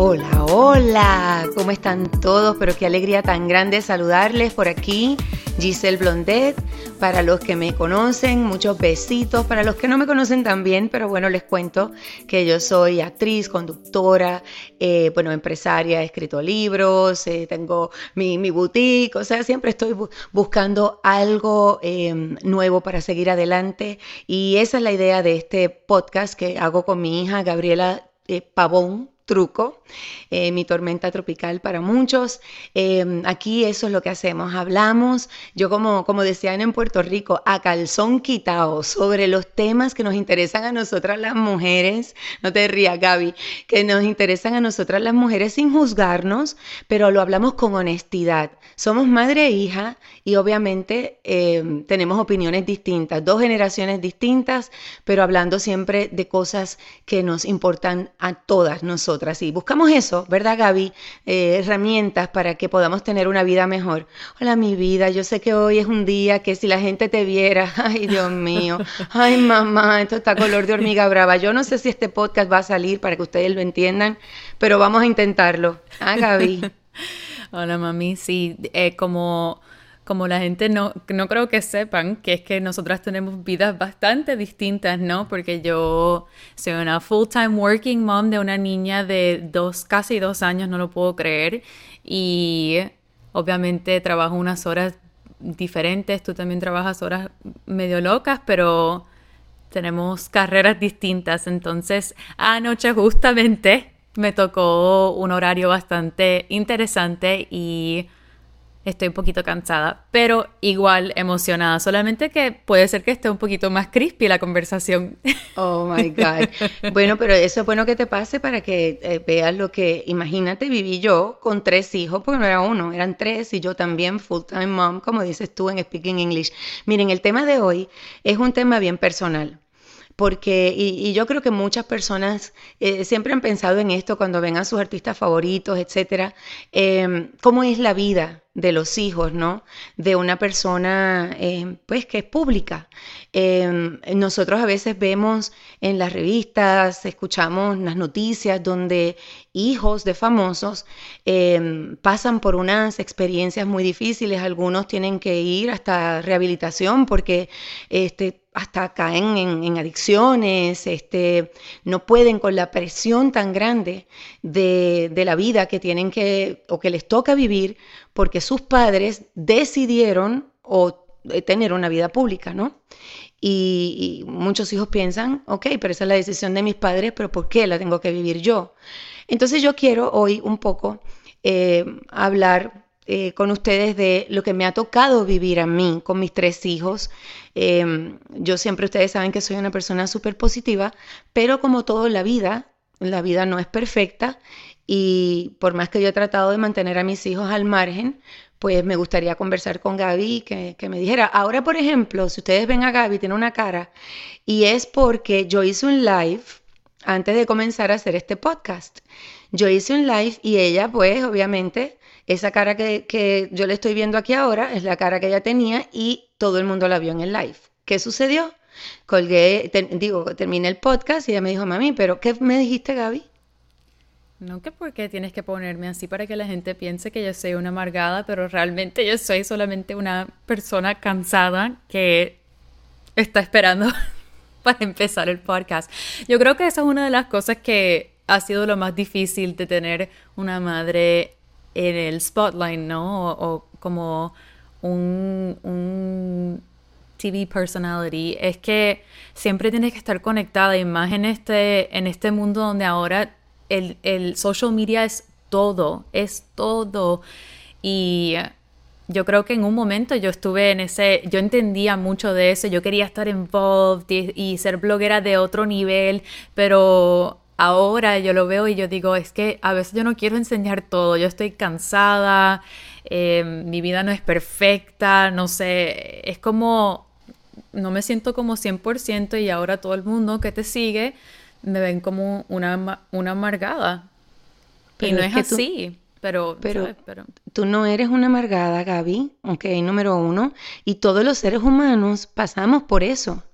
Hola, hola, ¿cómo están todos? Pero qué alegría tan grande saludarles por aquí. Giselle Blondet, para los que me conocen, muchos besitos, para los que no me conocen también, pero bueno, les cuento que yo soy actriz, conductora, eh, bueno, empresaria, he escrito libros, eh, tengo mi, mi, boutique, o sea, siempre estoy buscando algo eh, nuevo para seguir adelante. Y esa es la idea de este podcast que hago con mi hija Gabriela Pavón truco, eh, mi tormenta tropical para muchos. Em, aquí eso es lo que hacemos, hablamos, yo como, como decían en Puerto Rico, a calzón quitado sobre los temas que nos interesan a nosotras las mujeres, no te rías Gaby, que nos interesan a nosotras las mujeres sin juzgarnos, pero lo hablamos con honestidad. Somos madre e hija y obviamente em, tenemos opiniones distintas, dos generaciones distintas, pero hablando siempre de cosas que nos importan a todas nosotras y buscamos eso, ¿verdad, Gaby? Eh, herramientas para que podamos tener una vida mejor. Hola, mi vida, yo sé que hoy es un día que si la gente te viera, ay, Dios mío, ay, mamá, esto está color de hormiga brava. Yo no sé si este podcast va a salir para que ustedes lo entiendan, pero vamos a intentarlo. Ah, Gaby. Hola, mami, sí, eh, como como la gente no, no creo que sepan, que es que nosotras tenemos vidas bastante distintas, ¿no? Porque yo soy una full-time working mom de una niña de dos, casi dos años, no lo puedo creer. Y obviamente trabajo unas horas diferentes, tú también trabajas horas medio locas, pero tenemos carreras distintas. Entonces, anoche justamente me tocó un horario bastante interesante y estoy un poquito cansada, pero igual emocionada, solamente que puede ser que esté un poquito más crispy la conversación. Oh my God. Bueno, pero eso es bueno que te pase para que eh, veas lo que, imagínate, viví yo con tres hijos, porque no era uno, eran tres y yo también full time mom, como dices tú en Speaking English. Miren, el tema de hoy es un tema bien personal porque, y, yo creo que muchas personas eh, siempre han pensado en esto cuando ven a sus artistas favoritos, etcétera, em, cómo es la vida de los hijos, ¿no? De una persona, em, pues, que es pública. Em, nosotros a veces vemos en las revistas, escuchamos las noticias donde hijos de famosos pasan por unas experiencias muy difíciles, algunos tienen que ir hasta rehabilitación porque este, hasta caen en, adicciones, este, no pueden con la presión tan grande de, la vida que tienen que o que les toca vivir porque sus padres decidieron o eh, tener una vida pública, ¿no? Y, muchos hijos piensan, ok, pero esa es la decisión de mis padres, pero ¿por qué la tengo que vivir yo? Entonces yo quiero hoy un poco eh, hablar eh, con ustedes de lo que me ha tocado vivir a mí con mis tres hijos. Em, yo siempre, ustedes saben que soy una persona súper positiva, pero como todo en la vida, la vida no es perfecta y por más que yo he tratado de mantener a mis hijos al margen, pues me gustaría conversar con Gaby que, que me dijera, ahora por ejemplo, si ustedes ven a Gaby, tiene una cara, y es porque yo hice un live antes de comenzar a hacer este podcast. Yo hice un live y ella, pues, obviamente, esa cara que, yo le estoy viendo aquí ahora es la cara que ella tenía y todo el mundo la vio en el live. ¿Qué sucedió? Colgué, digo, terminé el podcast y ella me dijo, mami, ¿pero qué me dijiste, Gaby? No que porque tienes que ponerme así para que la gente piense que yo soy una amargada, pero realmente yo soy solamente una persona cansada que está esperando para empezar el podcast. Yo creo que esa es una de las cosas que ha sido lo más difícil de tener una madre en el spotlight, ¿no? O, como un, un, TV personality, es que siempre tienes que estar conectada y más en este, en este mundo donde ahora el, el social media es todo, es todo. Y yo creo que en un momento yo estuve en ese, yo entendía mucho de eso, yo quería estar involved y ser bloguera de otro nivel, pero ahora yo lo veo y yo digo, es que a veces yo no quiero enseñar todo, yo estoy cansada, eh, mi vida no es perfecta, no sé, es como, no me siento como 100% y ahora todo el mundo que te sigue me ven como una, una amargada. y no es, así. Pero, pero, pero, tú no eres una amargada, Gaby, ok, número uno, y todos los seres humanos pasamos por eso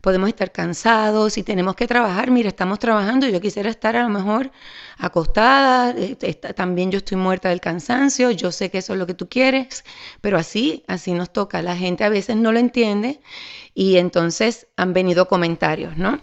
podemos estar cansados y tenemos que trabajar. Mira, estamos trabajando y yo quisiera estar a lo mejor acostada, eh, también yo estoy muerta del cansancio, yo sé que eso es lo que tú quieres, pero así, así nos toca. La gente a veces no lo entiende y entonces han venido comentarios, ¿no?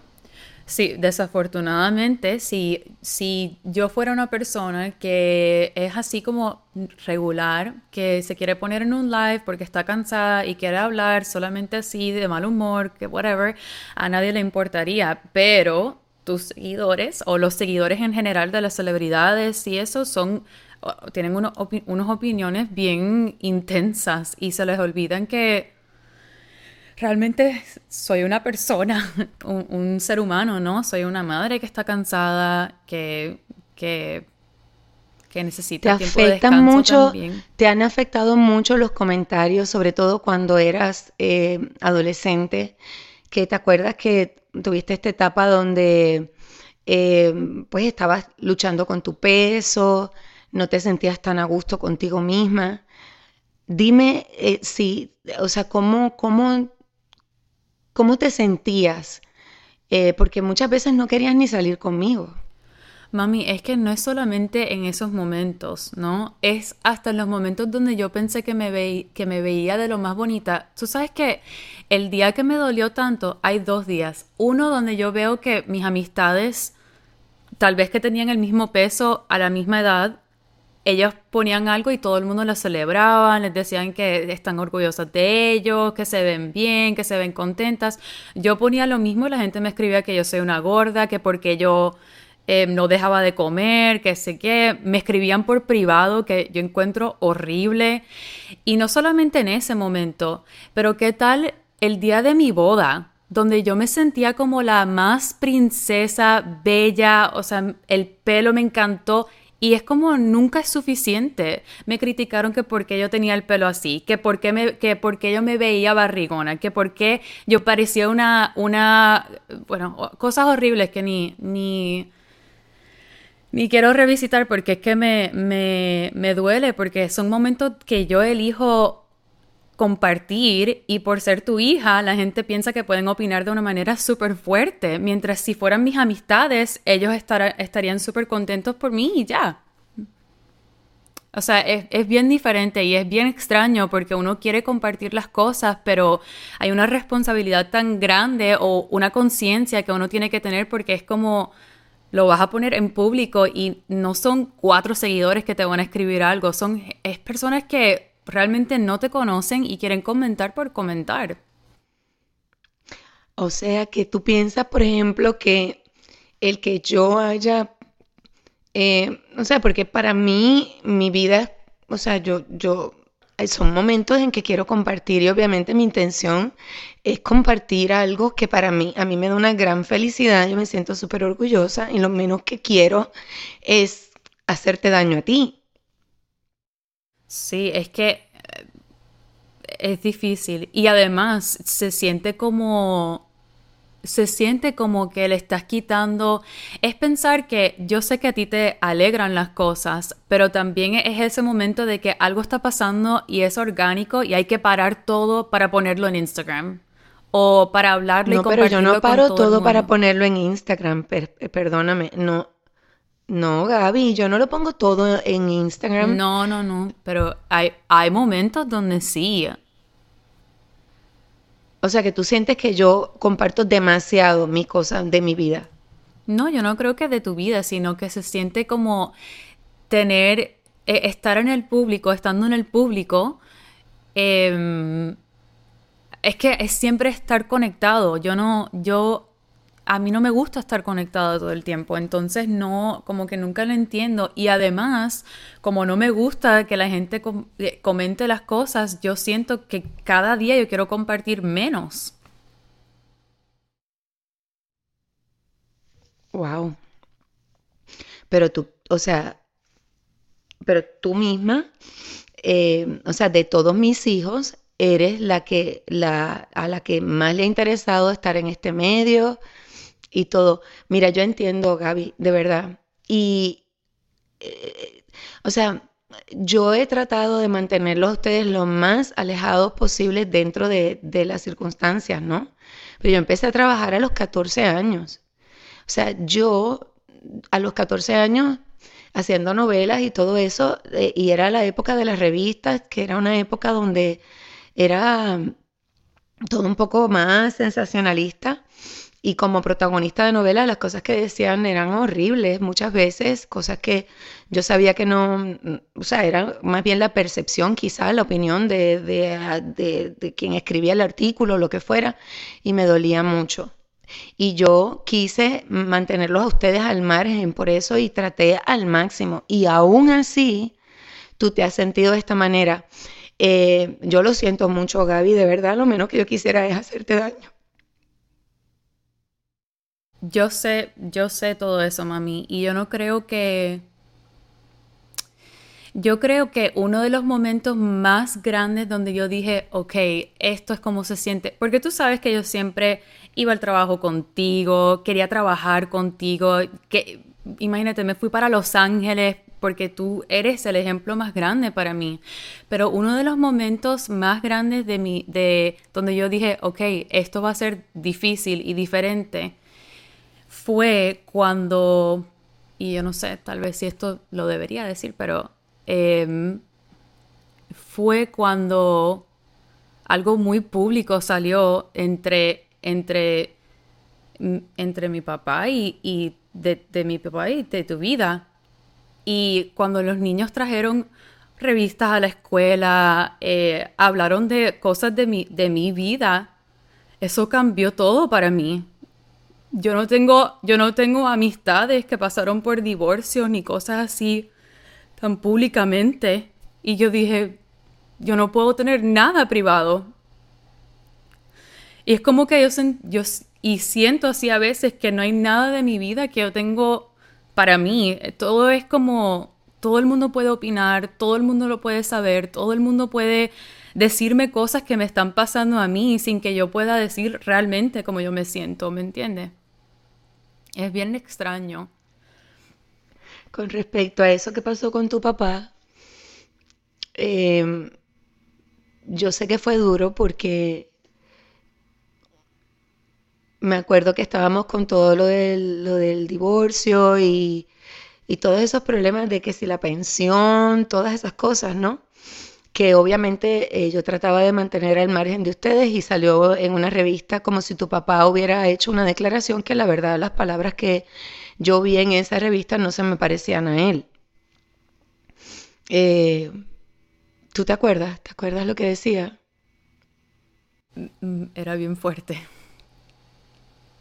Sí, desafortunadamente, si, si yo fuera una persona que es así como regular, que se quiere poner en un live porque está cansada y quiere hablar solamente así de mal humor, que whatever, a nadie le importaría, pero tus seguidores o los seguidores en general de las celebridades y eso son tienen unas opiniones bien intensas y se les olvidan que realmente soy una persona, un, ser humano, ¿no? Soy una madre que está cansada, que, que, que necesita tiempo de descanso mucho, Te han afectado mucho los comentarios, sobre todo cuando eras eh, adolescente, que te acuerdas que tuviste esta etapa donde eh, pues estabas luchando con tu peso, no te sentías tan a gusto contigo misma. Dime eh, si, o sea, cómo, cómo ¿Cómo te sentías? Eh, porque muchas veces no querías ni salir conmigo. Mami, es que no es solamente en esos momentos, ¿no? Es hasta en los momentos donde yo pensé que me, que me veía de lo más bonita. Tú sabes que el día que me dolió tanto, hay dos días. Uno donde yo veo que mis amistades, tal vez que tenían el mismo peso a la misma edad, ellos ponían algo y todo el mundo lo celebraban, les decían que están orgullosas de ellos, que se ven bien, que se ven contentas. Yo ponía lo mismo y la gente me escribía que yo soy una gorda, que porque yo eh, no dejaba de comer, que sé qué. Me escribían por privado que yo encuentro horrible. Y no solamente en ese momento, pero qué tal el día de mi boda donde yo me sentía como la más princesa, bella, o sea, el pelo me encantó y es como nunca es suficiente. Me criticaron que porque yo tenía el pelo así, que porque, me, que porque yo me veía barrigona, que porque yo parecía una, una, bueno, cosas horribles que ni, ni, ni quiero revisitar porque es que me, me, me duele, porque son momentos que yo elijo compartir y por ser tu hija, la gente piensa que pueden opinar de una manera súper fuerte, mientras si fueran mis amistades, ellos estarían súper contentos por mí y ya. O sea, es, es, bien diferente y es bien extraño porque uno quiere compartir las cosas, pero hay una responsabilidad tan grande o una conciencia que uno tiene que tener porque es como lo vas a poner en público y no son cuatro seguidores que te van a escribir algo, son es personas que realmente no te conocen y quieren comentar por comentar. O sea que tú piensas, por ejemplo, que el que yo haya, eh, o sea, porque para mí mi vida, o sea, yo, yo, son momentos en que quiero compartir y obviamente mi intención es compartir algo que para mí, a mí me da una gran felicidad, yo me siento súper orgullosa y lo menos que quiero es hacerte daño a ti. Sí, es que eh, es difícil. Y además se siente como se siente como que le estás quitando es pensar que yo sé que a ti te alegran las cosas, pero también es ese momento de que algo está pasando y es orgánico y hay que parar todo para ponerlo en Instagram o para hablarlo no, y pero yo no paro todo, para ponerlo en Instagram, perdóname, no no, Gaby, yo no lo pongo todo en Instagram. No, no, no, pero hay, hay momentos donde sí. O sea, que tú sientes que yo comparto demasiado mi cosa de mi vida. No, yo no creo que de tu vida, sino que se siente como tener, eh, estar en el público, estando en el público, em, es que es siempre estar conectado. Yo no, yo a mí no me gusta estar conectada todo el tiempo, entonces no, como que nunca lo entiendo. Y además, como no me gusta que la gente eh, comente las cosas, yo siento que cada día yo quiero compartir menos. Wow. Pero tú, o sea, pero tú misma, eh, o sea, de todos mis hijos, eres la que, la, a la que más le ha interesado estar en este medio, y todo. Mira, yo entiendo, Gaby, de verdad. Y, eh, o sea, yo he tratado de mantenerlos ustedes lo más alejados posibles dentro de, las circunstancias, ¿no? Pero yo empecé a trabajar a los 14 años. O sea, yo a los 14 años haciendo novelas y todo eso, eh, y era la época de las revistas, que era una época donde era todo un poco más sensacionalista. Y como protagonista de novela, las cosas que decían eran horribles muchas veces, cosas que yo sabía que no, o sea, era más bien la percepción, quizás, la opinión de, de, de, quien escribía el artículo, lo que fuera, y me dolía mucho. Y yo quise mantenerlos a ustedes al margen por eso y traté al máximo. Y aún así, tú te has sentido de esta manera. Eh, yo lo siento mucho, Gaby, de verdad, lo menos que yo quisiera es hacerte daño. Yo sé, yo sé todo eso, mami, y yo no creo que... Yo creo que uno de los momentos más grandes donde yo dije, ok, esto es como se siente, porque tú sabes que yo siempre iba al trabajo contigo, quería trabajar contigo, que imagínate, me fui para Los Ángeles porque tú eres el ejemplo más grande para mí. Pero uno de los momentos más grandes de mi, de donde yo dije, ok, esto va a ser difícil y diferente, fue cuando, y yo no sé, tal vez si esto lo debería decir, pero em, fue cuando algo muy público salió entre, entre, entre mi papá y, de, mi papá y de tu vida. Y cuando los niños trajeron revistas a la escuela, eh, hablaron de cosas de mi, de mi vida, eso cambió todo para mí yo no tengo, yo no tengo amistades que pasaron por divorcios ni cosas así tan públicamente. Y yo dije, yo no puedo tener nada privado. Y es como que yo, yo y siento así a veces que no hay nada de mi vida que yo tengo para mí. Todo es como, todo el mundo puede opinar, todo el mundo lo puede saber, todo el mundo puede decirme cosas que me están pasando a mí sin que yo pueda decir realmente cómo yo me siento, ¿me entiendes? Es bien extraño. Con respecto a eso que pasó con tu papá, em, yo sé que fue duro porque me acuerdo que estábamos con todo lo del, lo del divorcio y, y todos esos problemas de que si la pensión, todas esas cosas, ¿no? Que obviamente eh, yo trataba de mantener al margen de ustedes y salió en una revista como si tu papá hubiera hecho una declaración que la verdad las palabras que yo vi en esa revista no se me parecían a él. Eh, ¿Tú te acuerdas? ¿Te acuerdas lo que decía? Mm, era bien fuerte.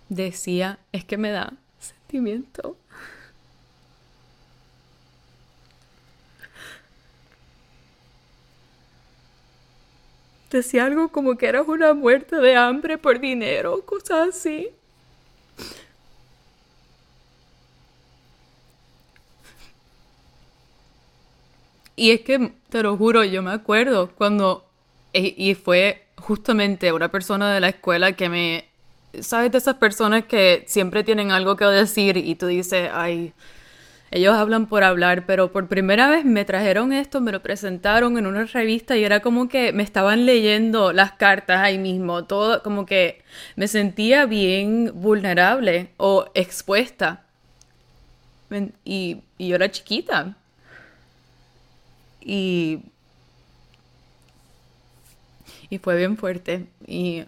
Decía, es que me da sentimiento. Decía algo como que eras una muerte de hambre por dinero, cosas así. Y es que, te lo juro, yo me acuerdo cuando, y fue justamente una persona de la escuela que me, ¿sabes? De esas personas que siempre tienen algo que decir y tú dices, ay, ellos hablan por hablar, pero por primera vez me trajeron esto, me lo presentaron en una revista y era como que me estaban leyendo las cartas ahí mismo, todo como que me sentía bien vulnerable o expuesta. Y, yo era chiquita. Y, y fue bien fuerte. Y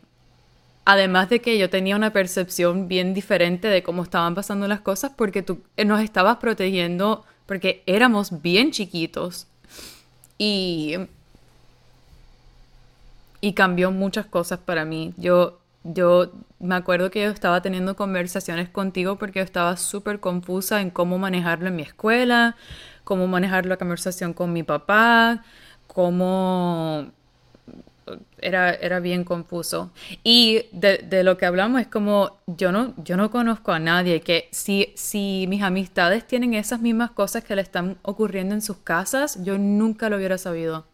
Además de que yo tenía una percepción bien diferente de cómo estaban pasando las cosas porque tú eh, nos estabas protegiendo porque éramos bien chiquitos. Y, y cambió muchas cosas para mí. Yo, yo me acuerdo que yo estaba teniendo conversaciones contigo porque yo estaba súper confusa en cómo manejarlo en mi escuela, cómo manejar la conversación con mi papá, cómo era, era bien confuso. Y de, lo que hablamos es como, yo no, yo no conozco a nadie que si, si mis amistades tienen esas mismas cosas que le están ocurriendo en sus casas, yo nunca lo hubiera sabido.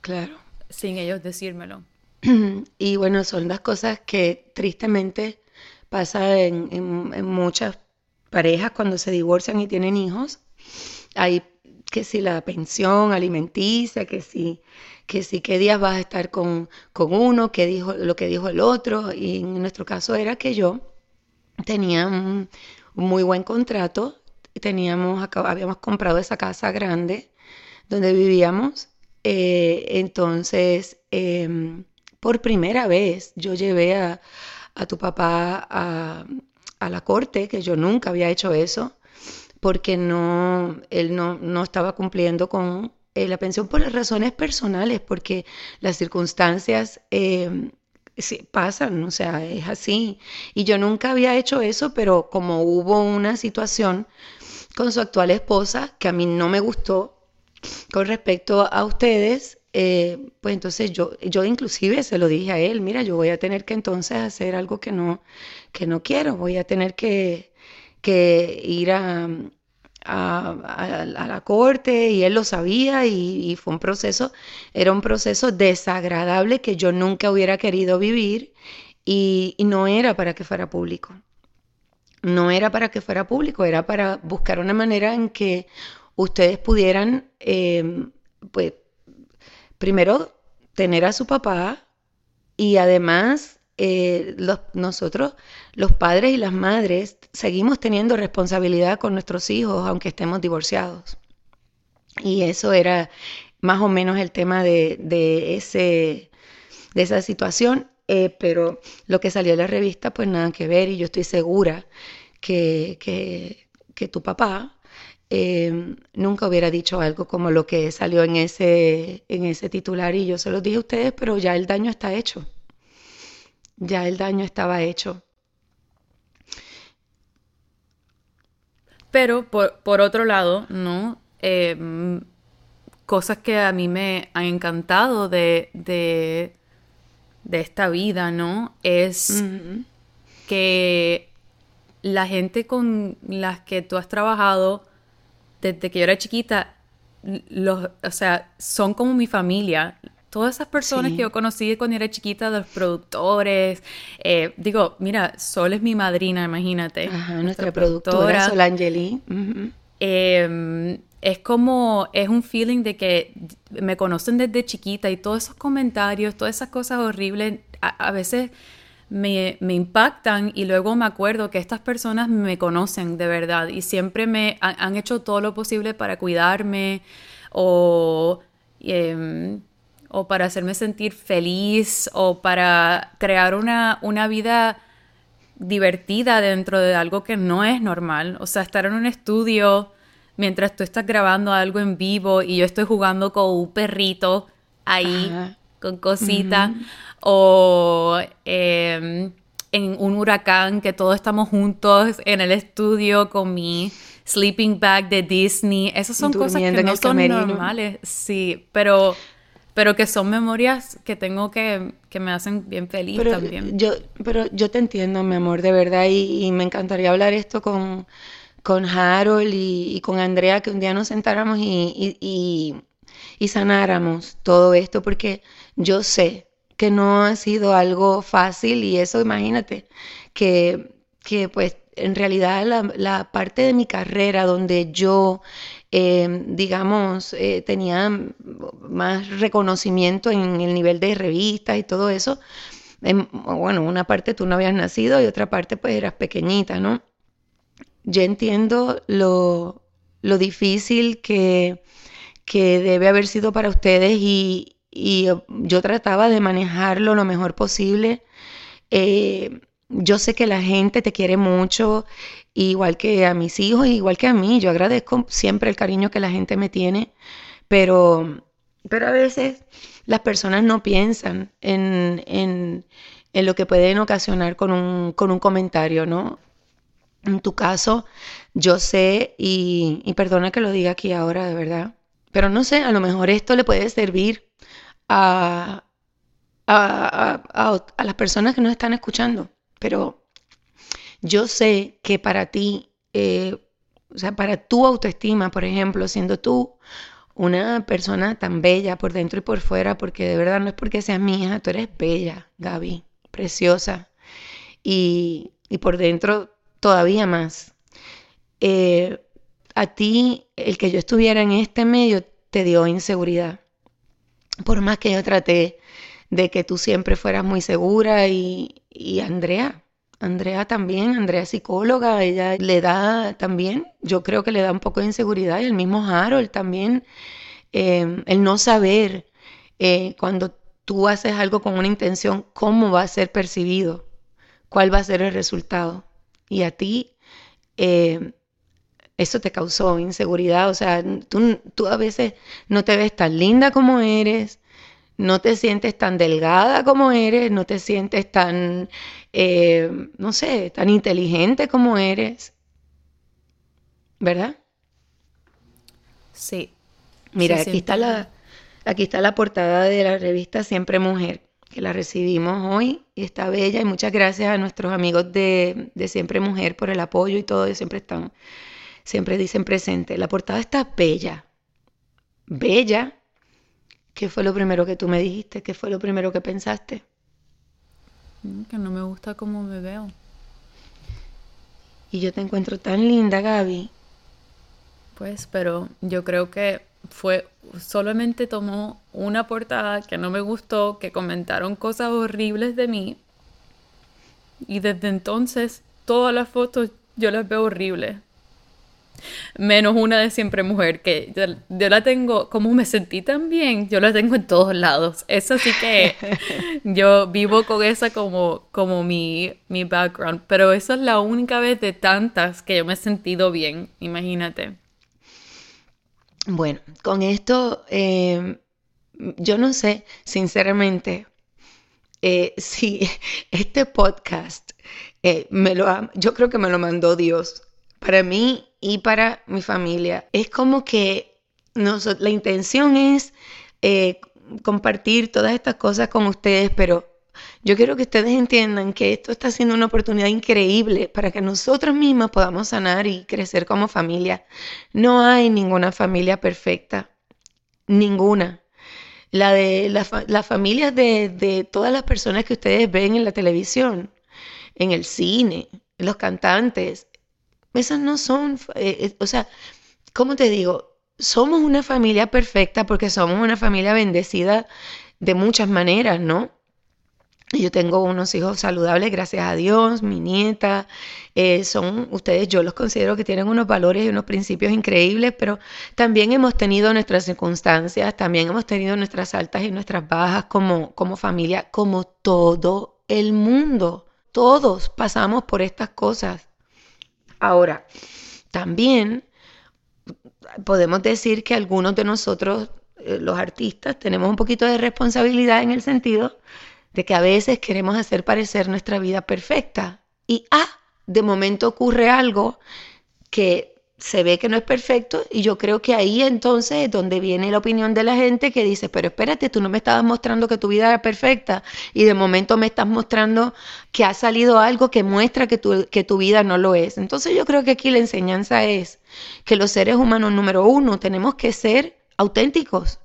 Claro. Sin ellos decírmelo. Y bueno, son las cosas que tristemente pasa en, en muchas parejas cuando se divorcian y tienen hijos. Hay que si la pensión alimenticia, que si, que si qué días vas a estar con, con uno, qué dijo, lo que dijo el otro. Y en nuestro caso era que yo tenía un, muy buen contrato, teníamos, habíamos comprado esa casa grande donde vivíamos. Eh, entonces, em, por primera vez yo llevé a, a tu papá a, a la corte, que yo nunca había hecho eso porque no, él no, no estaba cumpliendo con eh, la pensión por las razones personales, porque las circunstancias eh, pasan, o sea, es así. Y yo nunca había hecho eso, pero como hubo una situación con su actual esposa que a mí no me gustó con respecto a ustedes, eh, pues entonces yo, yo inclusive se lo dije a él, mira, yo voy a tener que entonces hacer algo que no, que no quiero, voy a tener que que ir a, a, la corte y él lo sabía y, fue un proceso, era un proceso desagradable que yo nunca hubiera querido vivir y, no era para que fuera público. No era para que fuera público, era para buscar una manera en que ustedes pudieran, em, pues, primero tener a su papá y además eh, nosotros, los padres y las madres, seguimos teniendo responsabilidad con nuestros hijos, aunque estemos divorciados. Y eso era más o menos el tema de, ese, de esa situación. Eh, pero lo que salió en la revista, pues nada que ver, y yo estoy segura que, que, tu papá eh, nunca hubiera dicho algo como lo que salió en ese, en ese titular, y yo se lo dije a ustedes, pero ya el daño está hecho ya el daño estaba hecho. Pero por, otro lado, ¿no? Em, cosas que a mí me han encantado de, de, esta vida, ¿no? Es que la gente con las que tú has trabajado desde que yo era chiquita, los, o sea, son como mi familia todas esas personas que yo conocí cuando era chiquita, los productores, eh, digo, mira, Sol es mi madrina, imagínate. Ajá, nuestra, productora, Sol Angeli. Em, es como, es un feeling de que me conocen desde chiquita y todos esos comentarios, todas esas cosas horribles, a, veces me, impactan y luego me acuerdo que estas personas me conocen de verdad y siempre me han, hecho todo lo posible para cuidarme o... Em, o para hacerme sentir feliz o para crear una, una vida divertida dentro de algo que no es normal. O sea, estar en un estudio mientras tú estás grabando algo en vivo y yo estoy jugando con un perrito ahí, con cositas, o em, en un huracán que todos estamos juntos en el estudio con mi sleeping bag de Disney. Esas son cosas que no son normales, sí, pero pero que son memorias que tengo que, que me hacen bien feliz también. Yo, pero yo te entiendo, mi amor, de verdad, y, me encantaría hablar esto con, con Harold y, con Andrea, que un día nos sentáramos y, y, y sanáramos todo esto, porque yo sé que no ha sido algo fácil y eso imagínate que, que pues en realidad la, la, parte de mi carrera donde yo eh, digamos, eh, tenía más reconocimiento en el nivel de revistas y todo eso. bueno, una parte tú no habías nacido y otra parte pues eras pequeñita, ¿no? Yo entiendo lo, lo difícil que, que, debe haber sido para ustedes y, y, yo trataba de manejarlo lo mejor posible. Eh, yo sé que la gente te quiere mucho igual que a mis hijos, igual que a mí. Yo agradezco siempre el cariño que la gente me tiene, pero, pero a veces las personas no piensan en, en, en lo que pueden ocasionar con un, con un comentario, ¿no? En tu caso, yo sé, y, y, perdona que lo diga aquí ahora, de verdad, pero no sé, a lo mejor esto le puede servir a, a, a, a las personas que nos están escuchando, pero yo sé que para ti, eh, o sea, para tu autoestima, por ejemplo, siendo tú una persona tan bella por dentro y por fuera, porque de verdad no es porque seas mi hija, tú eres bella, Gaby, preciosa, y, por dentro todavía más. Eh, a ti el que yo estuviera en este medio te dio inseguridad. Por más que yo traté de que tú siempre fueras muy segura y, y Andrea, Andrea también, Andrea psicóloga, ella le da también, yo creo que le da un poco de inseguridad y el mismo Harold también, eh, el no saber eh, cuando tú haces algo con una intención, cómo va a ser percibido, cuál va a ser el resultado. Y a ti eh, eso te causó inseguridad, o sea, tú, tú a veces no te ves tan linda como eres, no te sientes tan delgada como eres, no te sientes tan, eh, no sé, tan inteligente como eres, ¿verdad? Sí. Mira, aquí, está la, aquí está la portada de la revista Siempre Mujer, que la recibimos hoy y está bella y muchas gracias a nuestros amigos de, de Siempre Mujer por el apoyo y todo, siempre están siempre dicen presente. La portada está bella. Bella. ¿Qué fue lo primero que tú me dijiste? ¿Qué fue lo primero que pensaste? Mm, que no me gusta cómo me veo. Y yo te encuentro tan linda, Gaby. Pues, pero yo creo que fue solamente tomó una portada que no me gustó, que comentaron cosas horribles de mí. Y desde entonces todas las fotos yo las veo horribles menos una de siempre mujer, que yo, la tengo, como me sentí tan bien, yo la tengo en todos lados. Eso sí que yo vivo con esa como, como mi, mi background, pero esa es la única vez de tantas que yo me he sentido bien, imagínate. Bueno, con esto, eh, yo no sé, sinceramente, eh, si este podcast eh, me lo yo creo que me lo mandó Dios. Para mí y para mi familia. Es como que la intención es eh, compartir todas estas cosas con ustedes, pero yo quiero que ustedes entiendan que esto está siendo una oportunidad increíble para que nosotros mismos podamos sanar y crecer como familia. No hay ninguna familia perfecta, ninguna. La de las familias de todas las personas que ustedes ven en la televisión, en el cine, los cantantes, esas no son, eh, eh, o sea, ¿cómo te digo? Somos una familia perfecta porque somos una familia bendecida de muchas maneras, ¿no? Yo tengo unos hijos saludables, gracias a Dios, mi nieta, eh, son ustedes, yo los considero que tienen unos valores y unos principios increíbles, pero también hemos tenido nuestras circunstancias, también hemos tenido nuestras altas y nuestras bajas como, como familia, como todo el mundo. Todos pasamos por estas cosas. Ahora, también podemos decir que algunos de nosotros, eh, los artistas, tenemos un poquito de responsabilidad en el sentido de que a veces queremos hacer parecer nuestra vida perfecta. Y, ah, de momento ocurre algo que se ve que no es perfecto y yo creo que ahí entonces es donde viene la opinión de la gente que dice, pero espérate, tú no me estabas mostrando que tu vida era perfecta y de momento me estás mostrando que ha salido algo que muestra que tu, que tu vida no lo es. Entonces yo creo que aquí la enseñanza es que los seres humanos número uno tenemos que ser auténticos.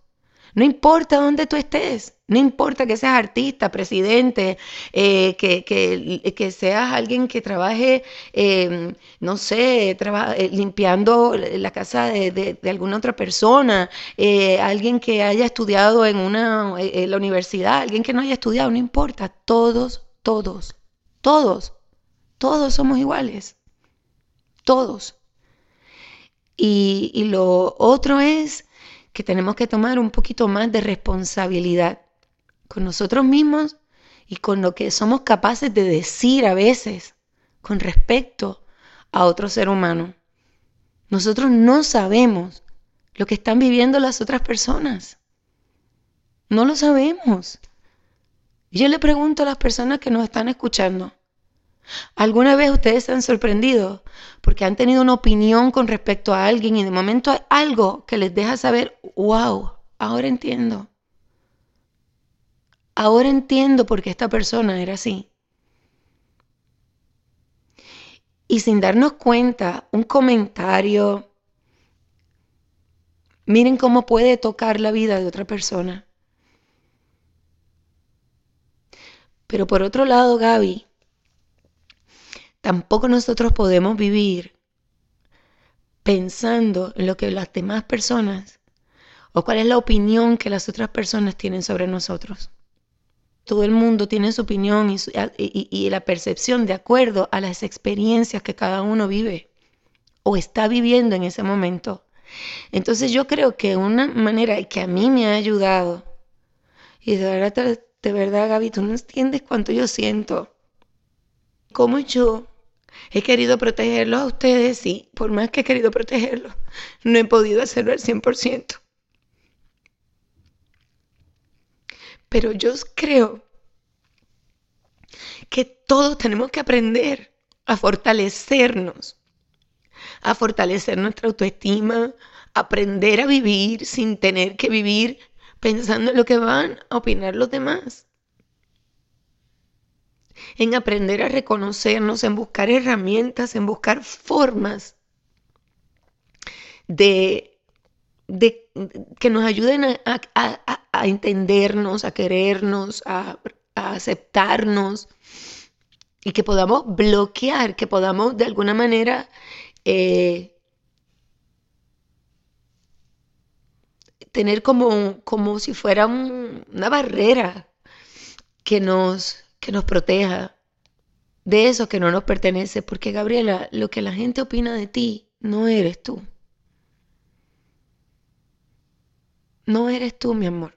No importa dónde tú estés, no importa que seas artista, presidente, eh, que, que, seas alguien que trabaje, em, no sé, eh, limpiando la casa de, alguna otra persona, eh, alguien que haya estudiado en, una, en la universidad, alguien que no haya estudiado, no importa, todos, todos, todos, todos somos iguales, todos. Y, y lo otro es que tenemos que tomar un poquito más de responsabilidad con nosotros mismos y con lo que somos capaces de decir a veces con respecto a otro ser humano. Nosotros no sabemos lo que están viviendo las otras personas. No lo sabemos. Yo le pregunto a las personas que nos están escuchando, ¿Alguna vez ustedes se han sorprendido porque han tenido una opinión con respecto a alguien y de momento hay algo que les deja saber, wow, ahora entiendo. Ahora entiendo por qué esta persona era así. Y sin darnos cuenta, un comentario, miren cómo puede tocar la vida de otra persona. Pero por otro lado, Gaby, Tampoco nosotros podemos vivir pensando en lo que las demás personas o cuál es la opinión que las otras personas tienen sobre nosotros. Todo el mundo tiene su opinión y, la percepción de acuerdo a las experiencias que cada uno vive o está viviendo en ese momento. Entonces yo creo que una manera que a mí me ha ayudado, y de verdad, de verdad Gaby, tú no entiendes cuánto yo siento, como yo he querido protegerlos a ustedes y por más que he querido protegerlos, no he podido hacerlo al 100%. Pero yo creo que todos tenemos que aprender a fortalecernos, a fortalecer nuestra autoestima, aprender a vivir sin tener que vivir pensando en lo que van a opinar los demás. En aprender a reconocernos, en buscar herramientas, en buscar formas de, de que nos ayuden a, entendernos, a querernos, a, aceptarnos y que podamos bloquear, que podamos de alguna manera eh, tener como, como si fuera una barrera que nos, que nos proteja de eso que no nos pertenece, porque Gabriela, lo que la gente opina de ti no eres tú. No eres tú, mi amor.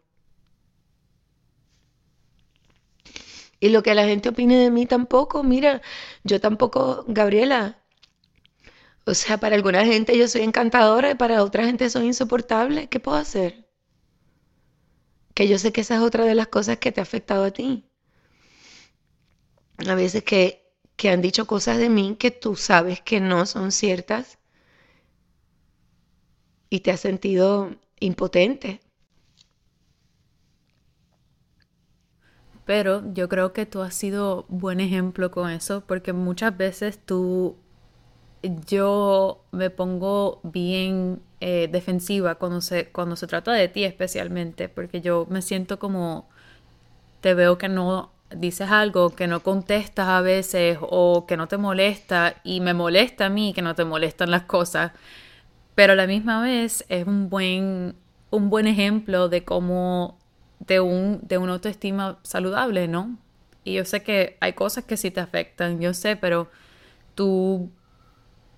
Y lo que la gente opine de mí tampoco, mira, yo tampoco, Gabriela. O sea, para alguna gente yo soy encantadora y para otra gente soy insoportable. ¿Qué puedo hacer? Que yo sé que esa es otra de las cosas que te ha afectado a ti. A veces que, que han dicho cosas de mí que tú sabes que no son ciertas y te has sentido impotente. Pero yo creo que tú has sido buen ejemplo con eso, porque muchas veces tú, yo me pongo bien eh, defensiva cuando se, cuando se trata de ti especialmente, porque yo me siento como, te veo que no dices algo, que no contestas a veces o que no te molesta y me molesta a mí que no te molestan las cosas, pero a la misma vez es un buen, un buen ejemplo de cómo de, un, de una autoestima saludable, ¿no? Y yo sé que hay cosas que sí te afectan, yo sé, pero tú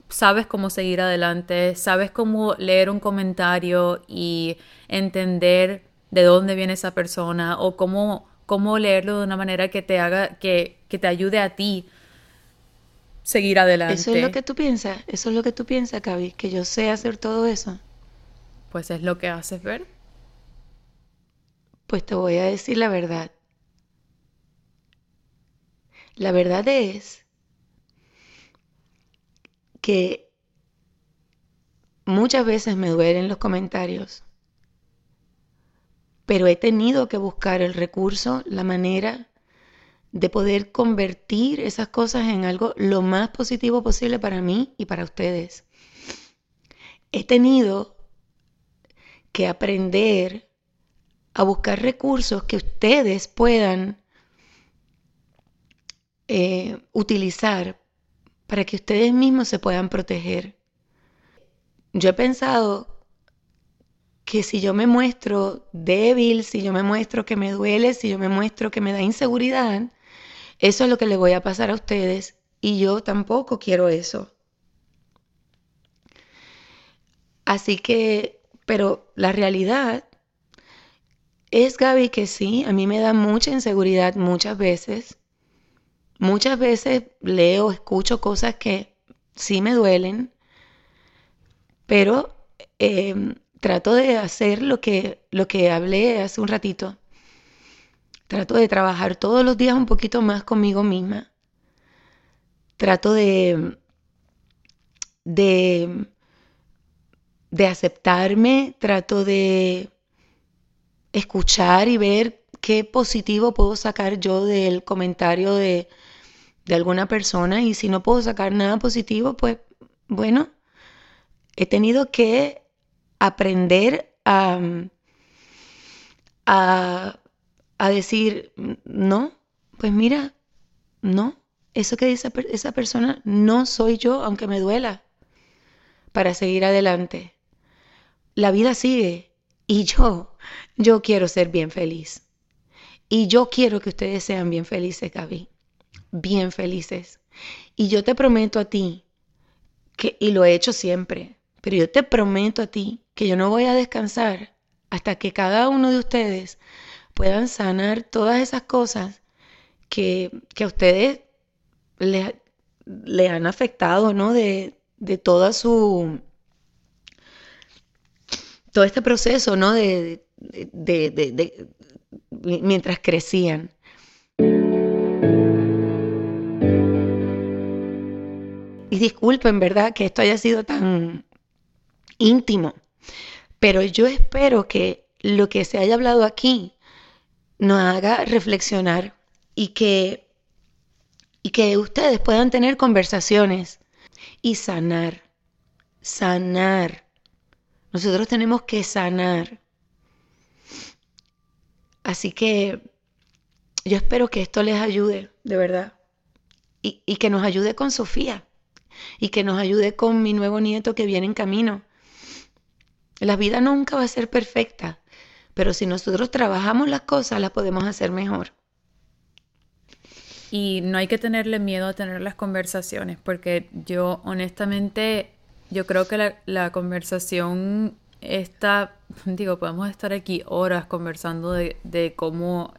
sabes cómo seguir adelante, sabes cómo leer un comentario y entender de dónde viene esa persona o cómo, cómo leerlo de una manera que te haga, que, que te ayude a ti seguir adelante. Eso es lo que tú piensas, eso es lo que tú piensas, Cabi, que yo sé hacer todo eso. Pues es lo que haces ver. Pues te voy a decir la verdad. La verdad es que muchas veces me duelen los comentarios, pero he tenido que buscar el recurso, la manera de poder convertir esas cosas en algo lo más positivo posible para mí y para ustedes. He tenido que aprender a buscar recursos que ustedes puedan eh, utilizar para que ustedes mismos se puedan proteger. Yo he pensado que si yo me muestro débil, si yo me muestro que me duele, si yo me muestro que me da inseguridad, eso es lo que le voy a pasar a ustedes y yo tampoco quiero eso. Así que, pero la realidad es Gaby que sí, a mí me da mucha inseguridad muchas veces. Muchas veces leo, escucho cosas que sí me duelen, pero em, trato de hacer lo que, lo que hablé hace un ratito. Trato de trabajar todos los días un poquito más conmigo misma. Trato de, de, de aceptarme, trato de escuchar y ver qué positivo puedo sacar yo del comentario de, alguna persona y si no puedo sacar nada positivo, pues bueno, he tenido que aprender a, a, a decir, no, pues mira, no, eso que dice esa persona no soy yo, aunque me duela. para seguir adelante. La vida sigue y yo, yo quiero ser bien feliz. Y yo quiero que ustedes sean bien felices, Gaby. Bien felices. Y yo te prometo a ti, que, y lo he hecho siempre, pero yo te prometo a ti que yo no voy a descansar hasta que cada uno de ustedes puedan sanar todas esas cosas que, a ustedes le, le, han afectado, ¿no? De, de toda su... todo este proceso, ¿no? de, de, de mientras crecían. Y disculpen, ¿verdad? Que esto haya sido tan íntimo, pero yo espero que lo que se haya hablado aquí nos haga reflexionar y que, y que ustedes puedan tener conversaciones y sanar, sanar. Nosotros tenemos que sanar. Así que yo espero que esto les ayude, de verdad. Y, y, que nos ayude con Sofía. Y que nos ayude con mi nuevo nieto que viene en camino. La vida nunca va a ser perfecta. Pero si nosotros trabajamos las cosas, las podemos hacer mejor. Y no hay que tenerle miedo a tener las conversaciones, porque yo honestamente, yo creo que la, la conversación esta, digo, podemos estar aquí horas conversando de, cómo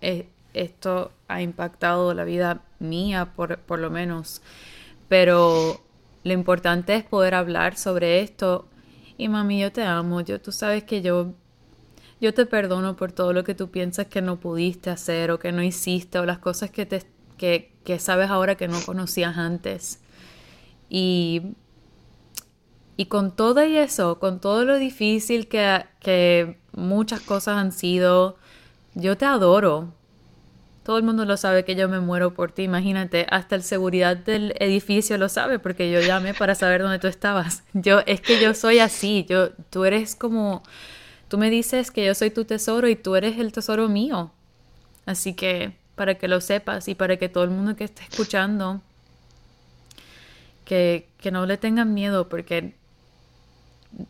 esto ha impactado la vida mía, por, por lo menos. Pero lo importante es poder hablar sobre esto. Y mami, yo te amo. Yo, tú sabes que yo, yo te perdono por todo lo que tú piensas que no pudiste hacer o que no hiciste o las cosas que te que, que sabes ahora que no conocías antes. Y y con todo y eso, con todo lo difícil que, que muchas cosas han sido, yo te adoro. Todo el mundo lo sabe que yo me muero por ti, imagínate, hasta el seguridad del edificio lo sabe porque yo llamé para saber dónde tú estabas. Yo es que yo soy así, yo tú eres como tú me dices que yo soy tu tesoro y tú eres el tesoro mío. Así que para que lo sepas y para que todo el mundo que esté escuchando que, que no le tengan miedo porque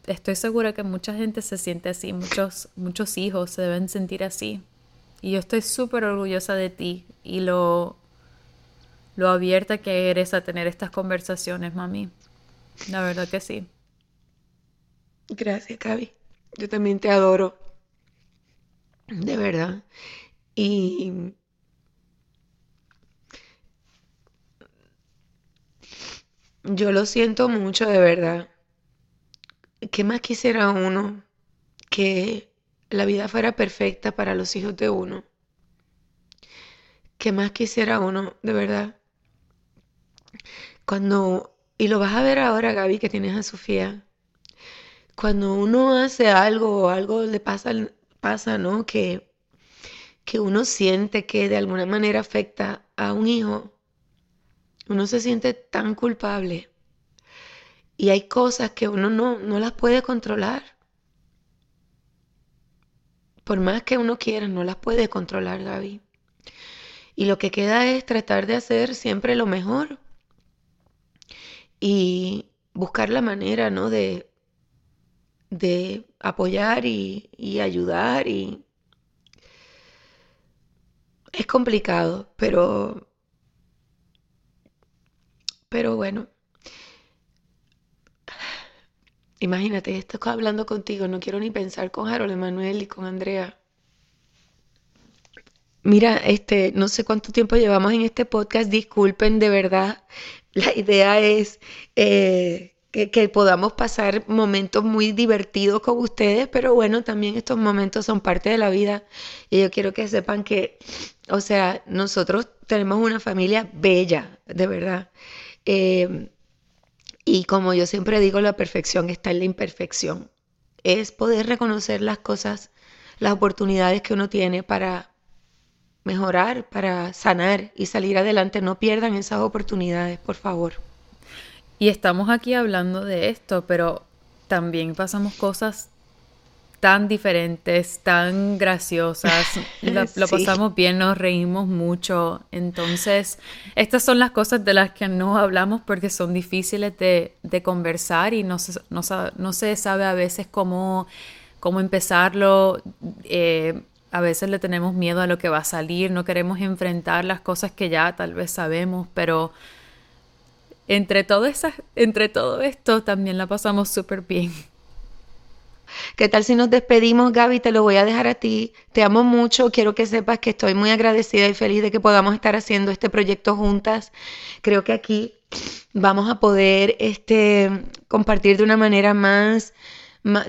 estoy segura que mucha gente se siente así, muchos, muchos hijos se deben sentir así. Y yo estoy súper orgullosa de ti y lo, lo abierta que eres a tener estas conversaciones, mami. La verdad que sí. Gracias, Gaby. Yo también te adoro. De verdad. Y yo lo siento mucho, de verdad. ¿Qué más quisiera uno que la vida fuera perfecta para los hijos de uno? ¿Qué más quisiera uno, de verdad? Cuando, y lo vas a ver ahora, Gaby, que tienes a Sofía, cuando uno hace algo o algo le pasa, pasa ¿no? Que, que uno siente que de alguna manera afecta a un hijo, uno se siente tan culpable. Y hay cosas que uno no, no las puede controlar. Por más que uno quiera, no las puede controlar, Gaby. Y lo que queda es tratar de hacer siempre lo mejor. Y buscar la manera, ¿no? De, de apoyar y, y ayudar. Y es complicado, pero, pero bueno, Imagínate, estoy hablando contigo, no quiero ni pensar con Harold Emanuel y con Andrea. Mira, este, no sé cuánto tiempo llevamos en este podcast, disculpen de verdad. La idea es eh, que, podamos pasar momentos muy divertidos con ustedes, pero bueno, también estos momentos son parte de la vida. Y yo quiero que sepan que, o sea, nosotros tenemos una familia bella, de verdad. Eh, y como yo siempre digo, la perfección está en la imperfección. Es poder reconocer las cosas, las oportunidades que uno tiene para mejorar, para sanar y salir adelante. No pierdan esas oportunidades, por favor. Y estamos aquí hablando de esto, pero también pasamos cosas tan diferentes, tan graciosas, lo, pasamos bien, nos reímos mucho. Entonces, estas son las cosas de las que no hablamos porque son difíciles de, conversar y no se, no, se sabe a veces cómo, cómo empezarlo. Eh, a veces le tenemos miedo a lo que va a salir, no queremos enfrentar las cosas que ya tal vez sabemos, pero entre todo, entre todo esto también la pasamos súper bien. ¿Qué tal si nos despedimos, Gaby? Te lo voy a dejar a ti. Te amo mucho. Quiero que sepas que estoy muy agradecida y feliz de que podamos estar haciendo este proyecto juntas. Creo que aquí vamos a poder este, compartir de una manera más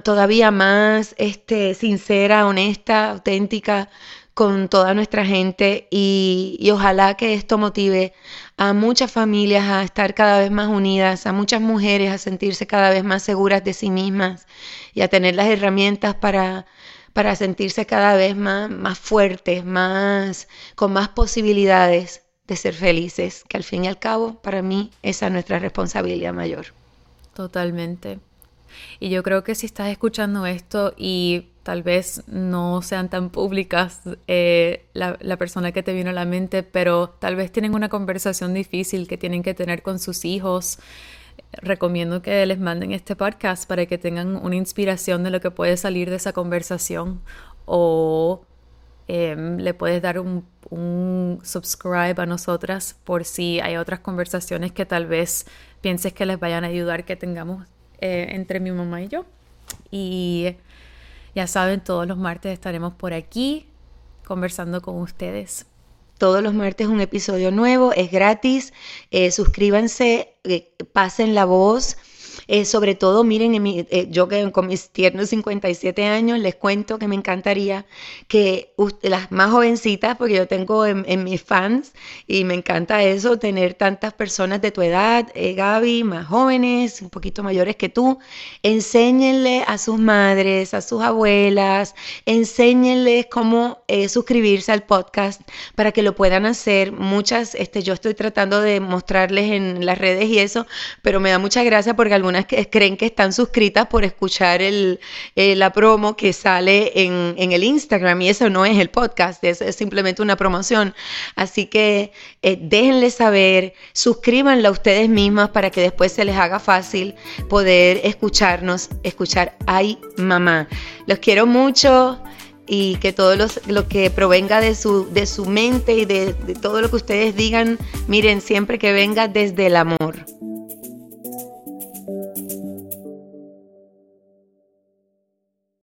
todavía más este, sincera, honesta, auténtica con toda nuestra gente y, y, ojalá que esto motive a muchas familias a estar cada vez más unidas, a muchas mujeres a sentirse cada vez más seguras de sí mismas y a tener las herramientas para, para sentirse cada vez más, más fuertes, más, con más posibilidades de ser felices, que al fin y al cabo para mí esa es nuestra responsabilidad mayor. Totalmente. Y yo creo que si estás escuchando esto y tal vez no sean tan públicas eh, la, la, persona que te vino a la mente, pero tal vez tienen una conversación difícil que tienen que tener con sus hijos, recomiendo que les manden este podcast para que tengan una inspiración de lo que puede salir de esa conversación. O em, le puedes dar un, un subscribe a nosotras por si hay otras conversaciones que tal vez pienses que les vayan a ayudar que tengamos eh, entre mi mamá y yo. Y ya saben, todos los martes estaremos por aquí conversando con ustedes. Todos los martes un episodio nuevo, es gratis. Eh, suscríbanse, eh, pasen la voz. Eh, sobre todo, miren, eh, yo que con mis tiernos 57 años les cuento que me encantaría que las más jovencitas, porque yo tengo en, mis fans y me encanta eso, tener tantas personas de tu edad, eh, Gaby, más jóvenes, un poquito mayores que tú, enséñenle a sus madres, a sus abuelas, enséñenles cómo suscribirse al podcast para que lo puedan hacer. Muchas, este, yo estoy tratando de mostrarles en las redes y eso, pero me da mucha gracia porque algunas que creen que están suscritas por escuchar el, eh, la promo que sale en, en, el Instagram y eso no es el podcast, es, es simplemente una promoción. Así que eh, déjenle saber, suscríbanla ustedes mismas para que después se les haga fácil poder escucharnos, escuchar Ay Mamá. Los quiero mucho y que todo lo que provenga de su, de su mente y de, de todo lo que ustedes digan, miren, siempre que venga desde el amor.